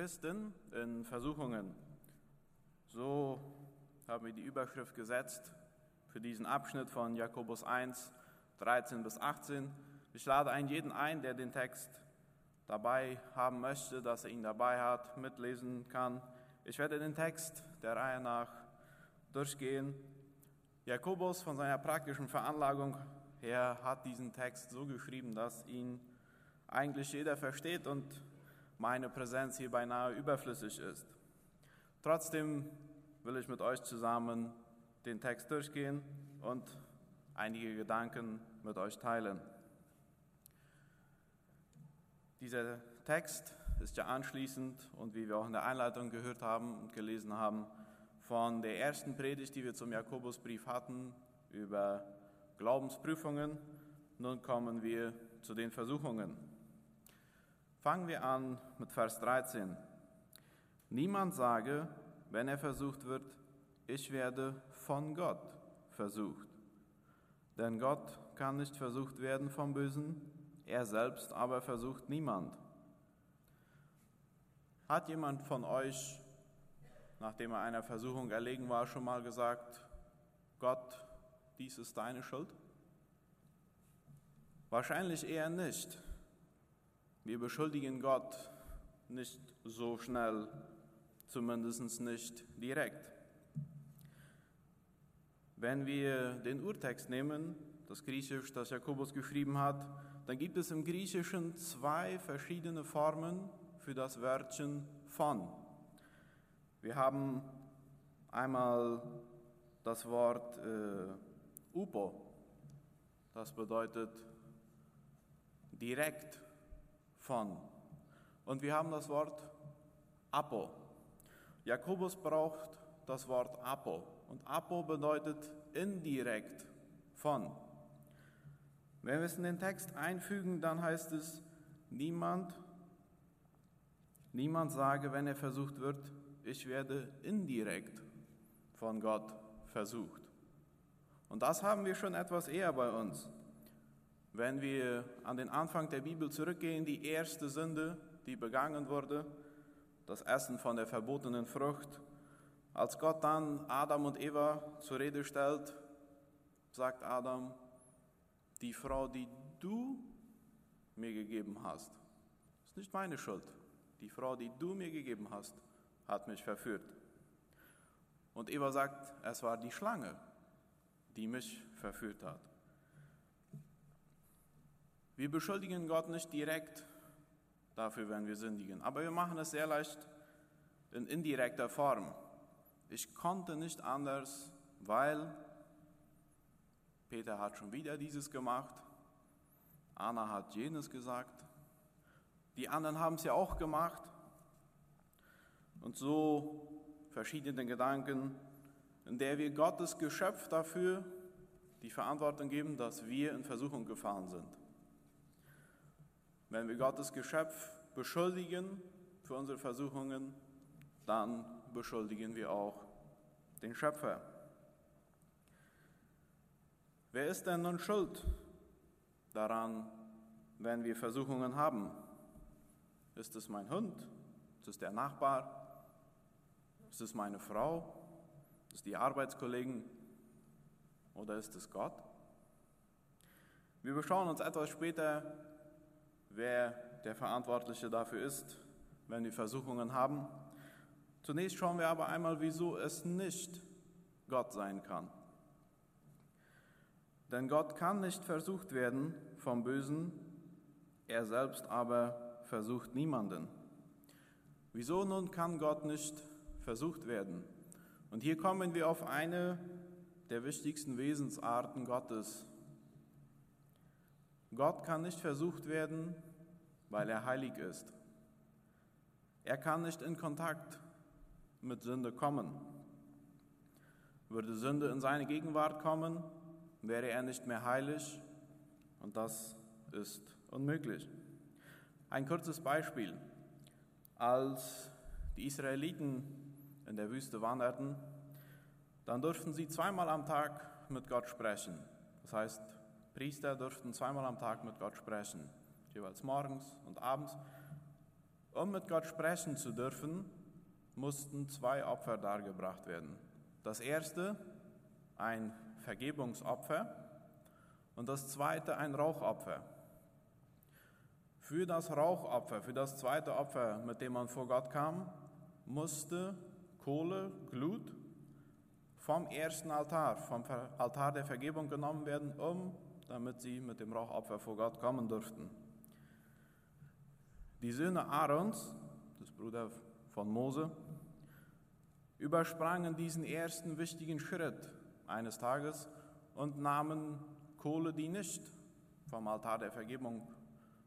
Christen in Versuchungen. So haben wir die Überschrift gesetzt für diesen Abschnitt von Jakobus 1, 13 bis 18. Ich lade einen jeden ein, der den Text dabei haben möchte, dass er ihn dabei hat, mitlesen kann. Ich werde den Text der Reihe nach durchgehen. Jakobus von seiner praktischen Veranlagung her hat diesen Text so geschrieben, dass ihn eigentlich jeder versteht und meine Präsenz hier beinahe überflüssig ist. Trotzdem will ich mit euch zusammen den Text durchgehen und einige Gedanken mit euch teilen. Dieser Text ist ja anschließend und wie wir auch in der Einleitung gehört haben und gelesen haben, von der ersten Predigt, die wir zum Jakobusbrief hatten, über Glaubensprüfungen. Nun kommen wir zu den Versuchungen. Fangen wir an mit Vers 13. Niemand sage, wenn er versucht wird, ich werde von Gott versucht. Denn Gott kann nicht versucht werden vom Bösen, er selbst aber versucht niemand. Hat jemand von euch, nachdem er einer Versuchung erlegen war, schon mal gesagt, Gott, dies ist deine Schuld? Wahrscheinlich eher nicht. Wir beschuldigen Gott nicht so schnell, zumindest nicht direkt. Wenn wir den Urtext nehmen, das Griechisch, das Jakobus geschrieben hat, dann gibt es im Griechischen zwei verschiedene Formen für das Wörtchen von. Wir haben einmal das Wort äh, upo, das bedeutet direkt von. Und wir haben das Wort apo. Jakobus braucht das Wort apo. Und apo bedeutet indirekt von. Wenn wir es in den Text einfügen, dann heißt es, niemand, niemand sage, wenn er versucht wird, ich werde indirekt von Gott versucht. Und das haben wir schon etwas eher bei uns. Wenn wir an den Anfang der Bibel zurückgehen, die erste Sünde, die begangen wurde, das Essen von der verbotenen Frucht, als Gott dann Adam und Eva zur Rede stellt, sagt Adam, die Frau, die du mir gegeben hast, ist nicht meine Schuld. Die Frau, die du mir gegeben hast, hat mich verführt. Und Eva sagt, es war die Schlange, die mich verführt hat. Wir beschuldigen Gott nicht direkt dafür, wenn wir sündigen, aber wir machen es sehr leicht in indirekter Form. Ich konnte nicht anders, weil Peter hat schon wieder dieses gemacht, Anna hat jenes gesagt, die anderen haben es ja auch gemacht. Und so verschiedene Gedanken, in der wir Gottes Geschöpf dafür die Verantwortung geben, dass wir in Versuchung gefallen sind. Wenn wir Gottes Geschöpf beschuldigen für unsere Versuchungen, dann beschuldigen wir auch den Schöpfer. Wer ist denn nun schuld daran, wenn wir Versuchungen haben? Ist es mein Hund? Ist es der Nachbar? Ist es meine Frau? Ist es die Arbeitskollegen? Oder ist es Gott? Wir beschauen uns etwas später wer der Verantwortliche dafür ist, wenn wir Versuchungen haben. Zunächst schauen wir aber einmal, wieso es nicht Gott sein kann. Denn Gott kann nicht versucht werden vom Bösen, er selbst aber versucht niemanden. Wieso nun kann Gott nicht versucht werden? Und hier kommen wir auf eine der wichtigsten Wesensarten Gottes, Gott kann nicht versucht werden, weil er heilig ist. Er kann nicht in Kontakt mit Sünde kommen. Würde Sünde in seine Gegenwart kommen, wäre er nicht mehr heilig und das ist unmöglich. Ein kurzes Beispiel. Als die Israeliten in der Wüste wanderten, dann durften sie zweimal am Tag mit Gott sprechen. Das heißt, Priester durften zweimal am Tag mit Gott sprechen, jeweils morgens und abends. Um mit Gott sprechen zu dürfen, mussten zwei Opfer dargebracht werden. Das erste, ein Vergebungsopfer und das zweite, ein Rauchopfer. Für das Rauchopfer, für das zweite Opfer, mit dem man vor Gott kam, musste Kohle, Glut vom ersten Altar, vom Altar der Vergebung genommen werden, um, damit sie mit dem Rauchopfer vor Gott kommen durften. Die Söhne Aarons, des Bruder von Mose, übersprangen diesen ersten wichtigen Schritt eines Tages und nahmen Kohle, die nicht vom Altar der Vergebung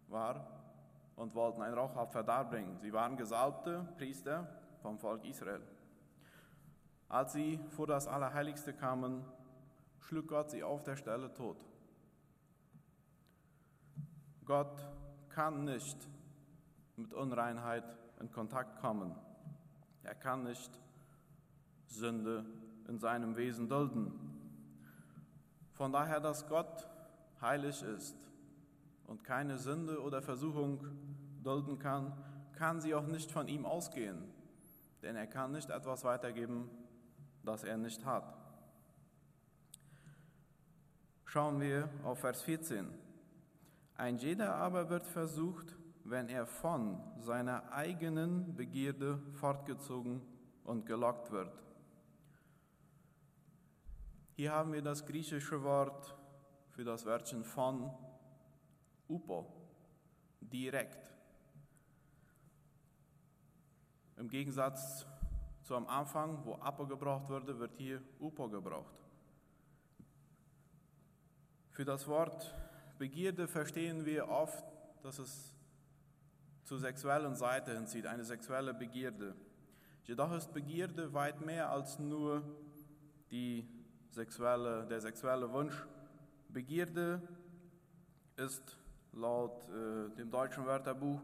war, und wollten ein Rauchopfer darbringen. Sie waren gesalbte Priester vom Volk Israel. Als sie vor das Allerheiligste kamen, schlug Gott sie auf der Stelle tot. Gott kann nicht mit Unreinheit in Kontakt kommen. Er kann nicht Sünde in seinem Wesen dulden. Von daher, dass Gott heilig ist und keine Sünde oder Versuchung dulden kann, kann sie auch nicht von ihm ausgehen, denn er kann nicht etwas weitergeben, das er nicht hat. Schauen wir auf Vers 14. Ein jeder aber wird versucht, wenn er von seiner eigenen Begierde fortgezogen und gelockt wird. Hier haben wir das griechische Wort für das Wörtchen von, upo, direkt. Im Gegensatz zu am Anfang, wo Apo gebraucht wurde, wird hier Upo gebraucht. Für das Wort Begierde verstehen wir oft, dass es zur sexuellen Seite hinzieht, eine sexuelle Begierde. Jedoch ist Begierde weit mehr als nur die sexuelle, der sexuelle Wunsch. Begierde ist laut äh, dem deutschen Wörterbuch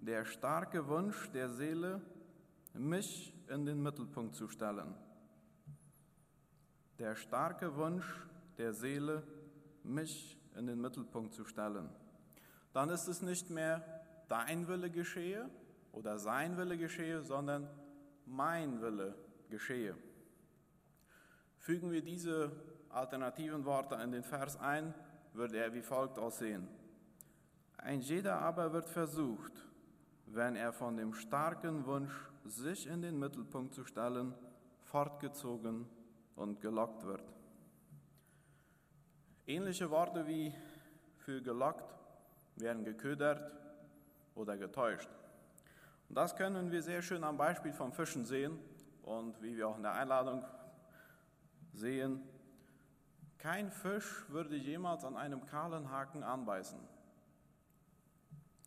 der starke Wunsch der Seele, mich in den Mittelpunkt zu stellen. Der starke Wunsch der Seele, mich in den Mittelpunkt zu stellen. Dann ist es nicht mehr dein Wille geschehe oder sein Wille geschehe, sondern mein Wille geschehe. Fügen wir diese alternativen Worte in den Vers ein, würde er wie folgt aussehen. Ein jeder aber wird versucht, wenn er von dem starken Wunsch sich in den Mittelpunkt zu stellen, fortgezogen und gelockt wird. Ähnliche Worte wie für gelockt werden geködert oder getäuscht. Und das können wir sehr schön am Beispiel vom Fischen sehen und wie wir auch in der Einladung sehen. Kein Fisch würde jemals an einem kahlen Haken anbeißen.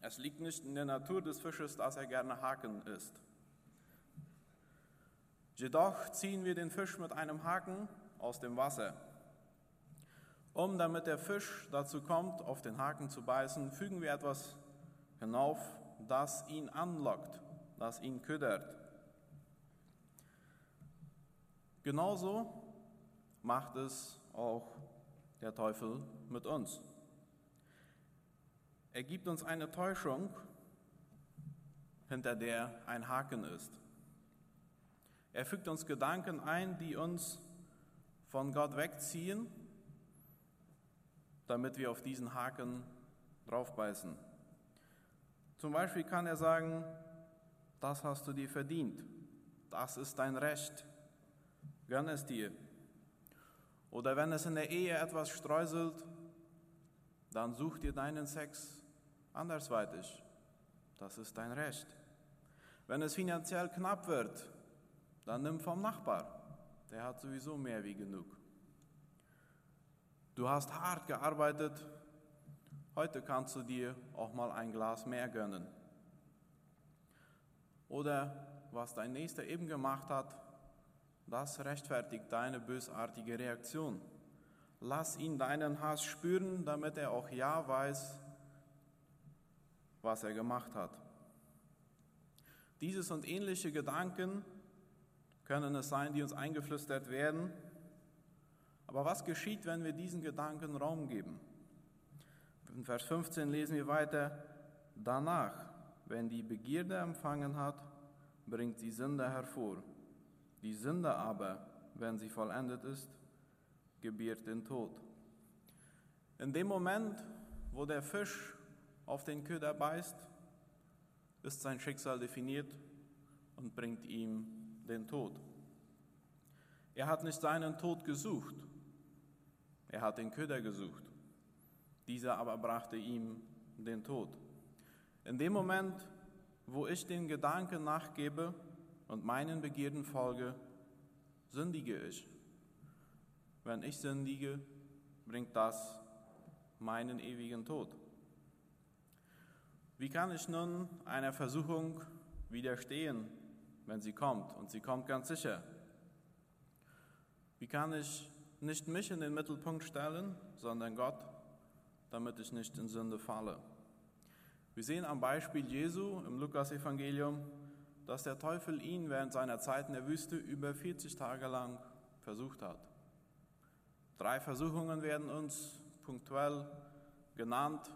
Es liegt nicht in der Natur des Fisches, dass er gerne Haken isst. Jedoch ziehen wir den Fisch mit einem Haken aus dem Wasser. Um damit der Fisch dazu kommt, auf den Haken zu beißen, fügen wir etwas hinauf, das ihn anlockt, das ihn ködert. Genauso macht es auch der Teufel mit uns. Er gibt uns eine Täuschung, hinter der ein Haken ist. Er fügt uns Gedanken ein, die uns von Gott wegziehen, damit wir auf diesen Haken draufbeißen. Zum Beispiel kann er sagen, das hast du dir verdient, das ist dein Recht, gönn es dir. Oder wenn es in der Ehe etwas streuselt, dann such dir deinen Sex andersweitig, das ist dein Recht. Wenn es finanziell knapp wird, dann nimm vom Nachbar, der hat sowieso mehr wie genug. Du hast hart gearbeitet, heute kannst du dir auch mal ein Glas mehr gönnen. Oder was dein Nächster eben gemacht hat, das rechtfertigt deine bösartige Reaktion. Lass ihn deinen Hass spüren, damit er auch ja weiß, was er gemacht hat. Dieses und ähnliche Gedanken können es sein, die uns eingeflüstert werden. Aber was geschieht, wenn wir diesen Gedanken Raum geben? In Vers 15 lesen wir weiter, danach, wenn die Begierde empfangen hat, bringt sie Sünde hervor. Die Sünde aber, wenn sie vollendet ist, gebiert den Tod. In dem Moment, wo der Fisch auf den Köder beißt, ist sein Schicksal definiert und bringt ihm den Tod. Er hat nicht seinen Tod gesucht, er hat den Köder gesucht. Dieser aber brachte ihm den Tod. In dem Moment, wo ich den Gedanken nachgebe und meinen Begierden folge, sündige ich. Wenn ich sündige, bringt das meinen ewigen Tod. Wie kann ich nun einer Versuchung widerstehen, wenn sie kommt? Und sie kommt ganz sicher. Wie kann ich nicht mich in den Mittelpunkt stellen, sondern Gott, damit ich nicht in Sünde falle? Wir sehen am Beispiel Jesu im Lukas-Evangelium, dass der Teufel ihn während seiner Zeit in der Wüste über 40 Tage lang versucht hat. Drei Versuchungen werden uns punktuell genannt.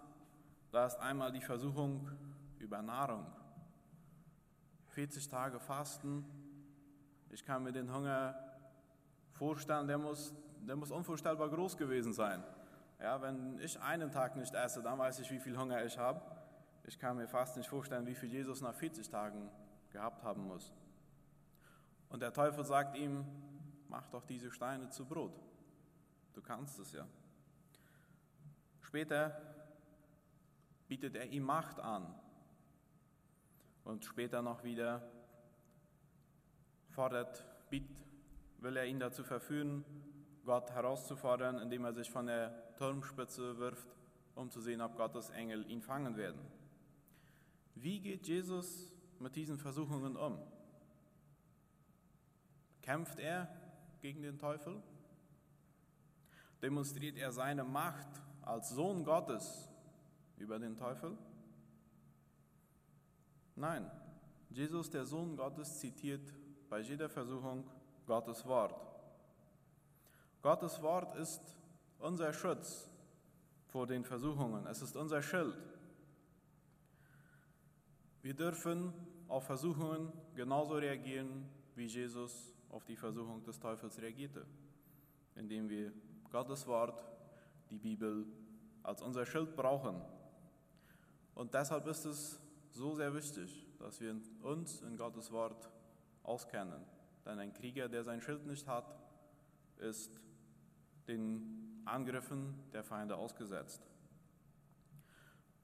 Da ist einmal die Versuchung über Nahrung. 40 Tage Fasten. Ich kann mir den Hunger vorstellen, der muss, der muss unvorstellbar groß gewesen sein. Ja, wenn ich einen Tag nicht esse, dann weiß ich, wie viel Hunger ich habe. Ich kann mir fast nicht vorstellen, wie viel Jesus nach 40 Tagen gehabt haben muss. Und der Teufel sagt ihm, mach doch diese Steine zu Brot. Du kannst es ja. Später bietet er ihm Macht an. Und später noch wieder fordert, will er ihn dazu verführen, Gott herauszufordern, indem er sich von der Turmspitze wirft, um zu sehen, ob Gottes Engel ihn fangen werden. Wie geht Jesus mit diesen Versuchungen um? Kämpft er gegen den Teufel? Demonstriert er seine Macht als Sohn Gottes über den Teufel? Nein, Jesus, der Sohn Gottes, zitiert bei jeder Versuchung Gottes Wort. Gottes Wort ist unser Schutz vor den Versuchungen. Es ist unser Schild. Wir dürfen auf Versuchungen genauso reagieren, wie Jesus auf die Versuchung des Teufels reagierte, indem wir Gottes Wort die Bibel als unser Schild brauchen. Und deshalb ist es so sehr wichtig, dass wir uns in Gottes Wort auskennen. Denn ein Krieger, der sein Schild nicht hat, ist den Angriffen der Feinde ausgesetzt.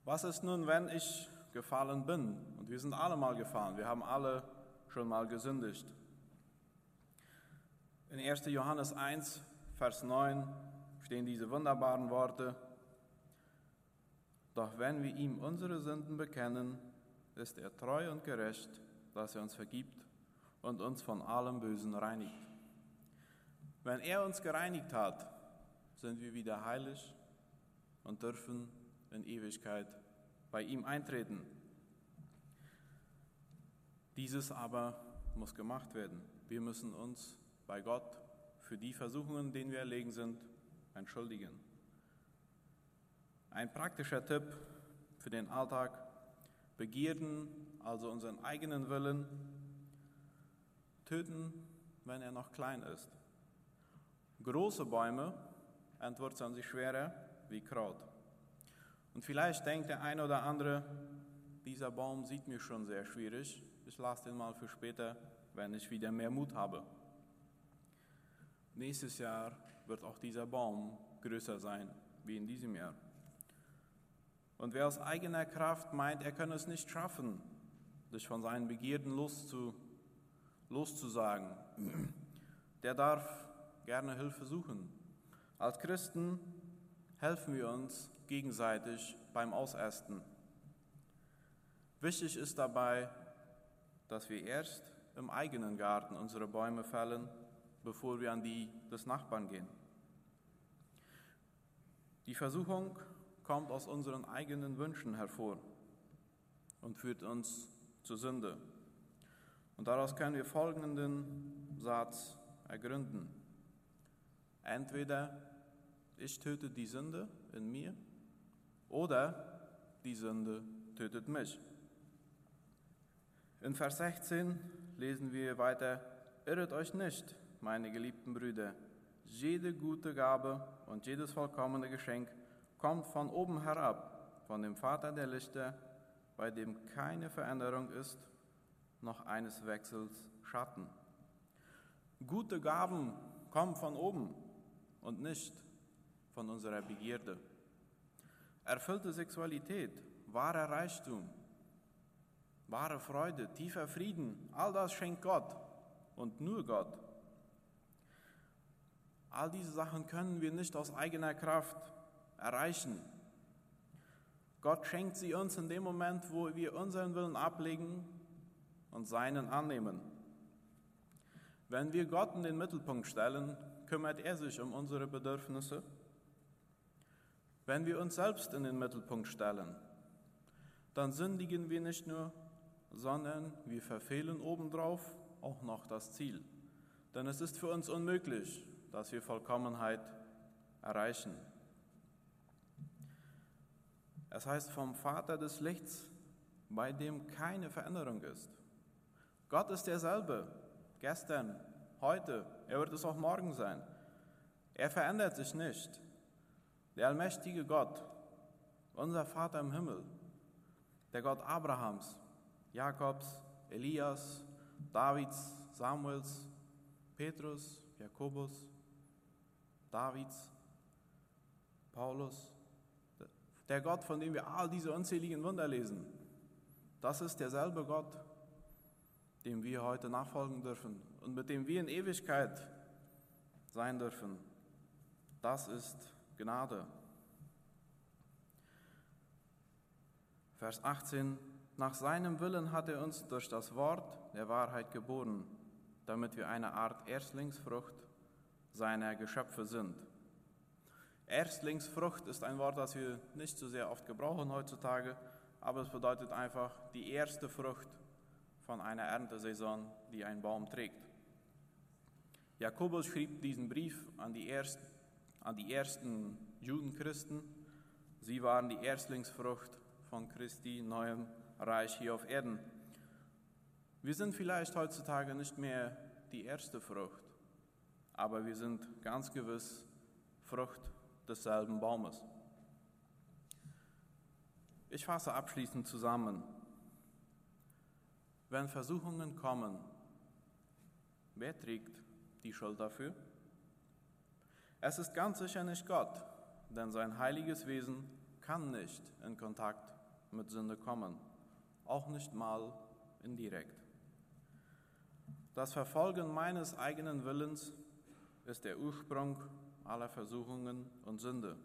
Was ist nun, wenn ich gefallen bin? Und wir sind alle mal gefallen. Wir haben alle schon mal gesündigt. In 1. Johannes 1, Vers 9 stehen diese wunderbaren Worte. Doch wenn wir ihm unsere Sünden bekennen, ist er treu und gerecht, dass er uns vergibt und uns von allem Bösen reinigt. Wenn er uns gereinigt hat, sind wir wieder heilig und dürfen in Ewigkeit bei ihm eintreten. Dieses aber muss gemacht werden. Wir müssen uns bei Gott für die Versuchungen, denen wir erlegen sind, entschuldigen. Ein praktischer Tipp für den Alltag, Begierden, also unseren eigenen Willen, töten, wenn er noch klein ist. Große Bäume entwurzeln sich schwerer wie Kraut. Und vielleicht denkt der eine oder andere, dieser Baum sieht mir schon sehr schwierig, ich lasse den mal für später, wenn ich wieder mehr Mut habe. Nächstes Jahr wird auch dieser Baum größer sein wie in diesem Jahr. Und wer aus eigener Kraft meint, er könne es nicht schaffen, sich von seinen Begierden loszu, loszusagen, der darf gerne Hilfe suchen. Als Christen helfen wir uns gegenseitig beim Ausästen. Wichtig ist dabei, dass wir erst im eigenen Garten unsere Bäume fällen bevor wir an die des Nachbarn gehen. Die Versuchung kommt aus unseren eigenen Wünschen hervor und führt uns zur Sünde. Und daraus können wir folgenden Satz ergründen. Entweder ich töte die Sünde in mir oder die Sünde tötet mich. In Vers 16 lesen wir weiter, Irret euch nicht, meine geliebten Brüder, jede gute Gabe und jedes vollkommene Geschenk kommt von oben herab, von dem Vater der Lichter, bei dem keine Veränderung ist, noch eines Wechsels Schatten. Gute Gaben kommen von oben und nicht von unserer Begierde. Erfüllte Sexualität, wahrer Reichtum, wahre Freude, tiefer Frieden, all das schenkt Gott und nur Gott. All diese Sachen können wir nicht aus eigener Kraft erreichen. Gott schenkt sie uns in dem Moment, wo wir unseren Willen ablegen und seinen annehmen. Wenn wir Gott in den Mittelpunkt stellen, kümmert er sich um unsere Bedürfnisse. Wenn wir uns selbst in den Mittelpunkt stellen, dann sündigen wir nicht nur, sondern wir verfehlen obendrauf auch noch das Ziel. Denn es ist für uns unmöglich, dass wir Vollkommenheit erreichen. Es heißt vom Vater des Lichts, bei dem keine Veränderung ist. Gott ist derselbe, gestern, heute, er wird es auch morgen sein. Er verändert sich nicht. Der allmächtige Gott, unser Vater im Himmel, der Gott Abrahams, Jakobs, Elias, Davids, Samuels, Petrus, Jakobus, Davids, Paulus, der Gott, von dem wir all diese unzähligen Wunder lesen, das ist derselbe Gott, dem wir heute nachfolgen dürfen und mit dem wir in Ewigkeit sein dürfen. Das ist Gnade. Vers 18. Nach seinem Willen hat er uns durch das Wort der Wahrheit geboren, damit wir eine Art Erstlingsfrucht seiner Geschöpfe sind. Erstlingsfrucht ist ein Wort, das wir nicht so sehr oft gebrauchen heutzutage, aber es bedeutet einfach die erste Frucht von einer Erntesaison, die ein Baum trägt. Jakobus schrieb diesen Brief an die, erst, an die ersten Judenchristen. Sie waren die Erstlingsfrucht von Christi neuem Reich hier auf Erden. Wir sind vielleicht heutzutage nicht mehr die erste Frucht, aber wir sind ganz gewiss Frucht desselben Baumes. Ich fasse abschließend zusammen. Wenn Versuchungen kommen, wer trägt die Schuld dafür? Es ist ganz sicher nicht Gott, denn sein heiliges Wesen kann nicht in Kontakt mit Sünde kommen, auch nicht mal indirekt. Das Verfolgen meines eigenen Willens ist der Ursprung aller Versuchungen und Sünde.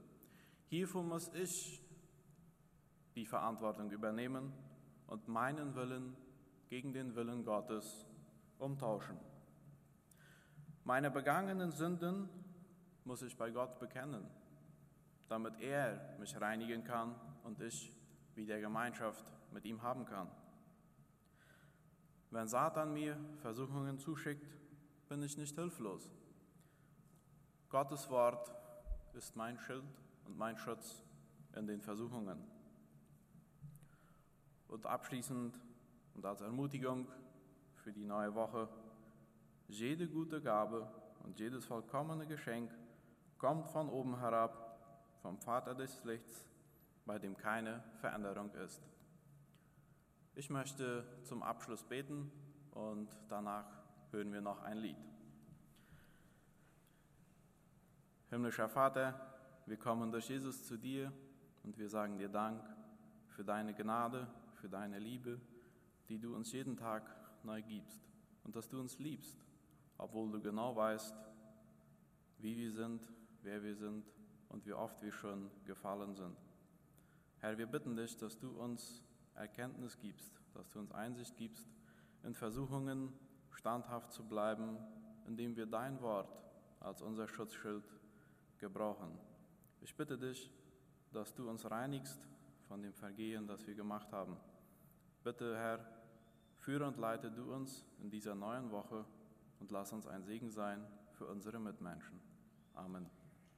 Hierfür muss ich die Verantwortung übernehmen und meinen Willen gegen den Willen Gottes umtauschen. Meine begangenen Sünden muss ich bei Gott bekennen, damit er mich reinigen kann und ich wieder Gemeinschaft mit ihm haben kann. Wenn Satan mir Versuchungen zuschickt, bin ich nicht hilflos. Gottes Wort ist mein Schild und mein Schutz in den Versuchungen. Und abschließend und als Ermutigung für die neue Woche, jede gute Gabe und jedes vollkommene Geschenk kommt von oben herab, vom Vater des Lichts, bei dem keine Veränderung ist. Ich möchte zum Abschluss beten und danach hören wir noch ein Lied. Himmlischer Vater, wir kommen durch Jesus zu dir und wir sagen dir Dank für deine Gnade, für deine Liebe, die du uns jeden Tag neu gibst und dass du uns liebst, obwohl du genau weißt, wie wir sind, wer wir sind und wie oft wir schon gefallen sind. Herr, wir bitten dich, dass du uns Erkenntnis gibst, dass du uns Einsicht gibst, in Versuchungen standhaft zu bleiben, indem wir dein Wort als unser Schutzschild gebrauchen. Ich bitte dich, dass du uns reinigst von dem Vergehen, das wir gemacht haben. Bitte, Herr, führe und leite du uns in dieser neuen Woche und lass uns ein Segen sein für unsere Mitmenschen. Amen.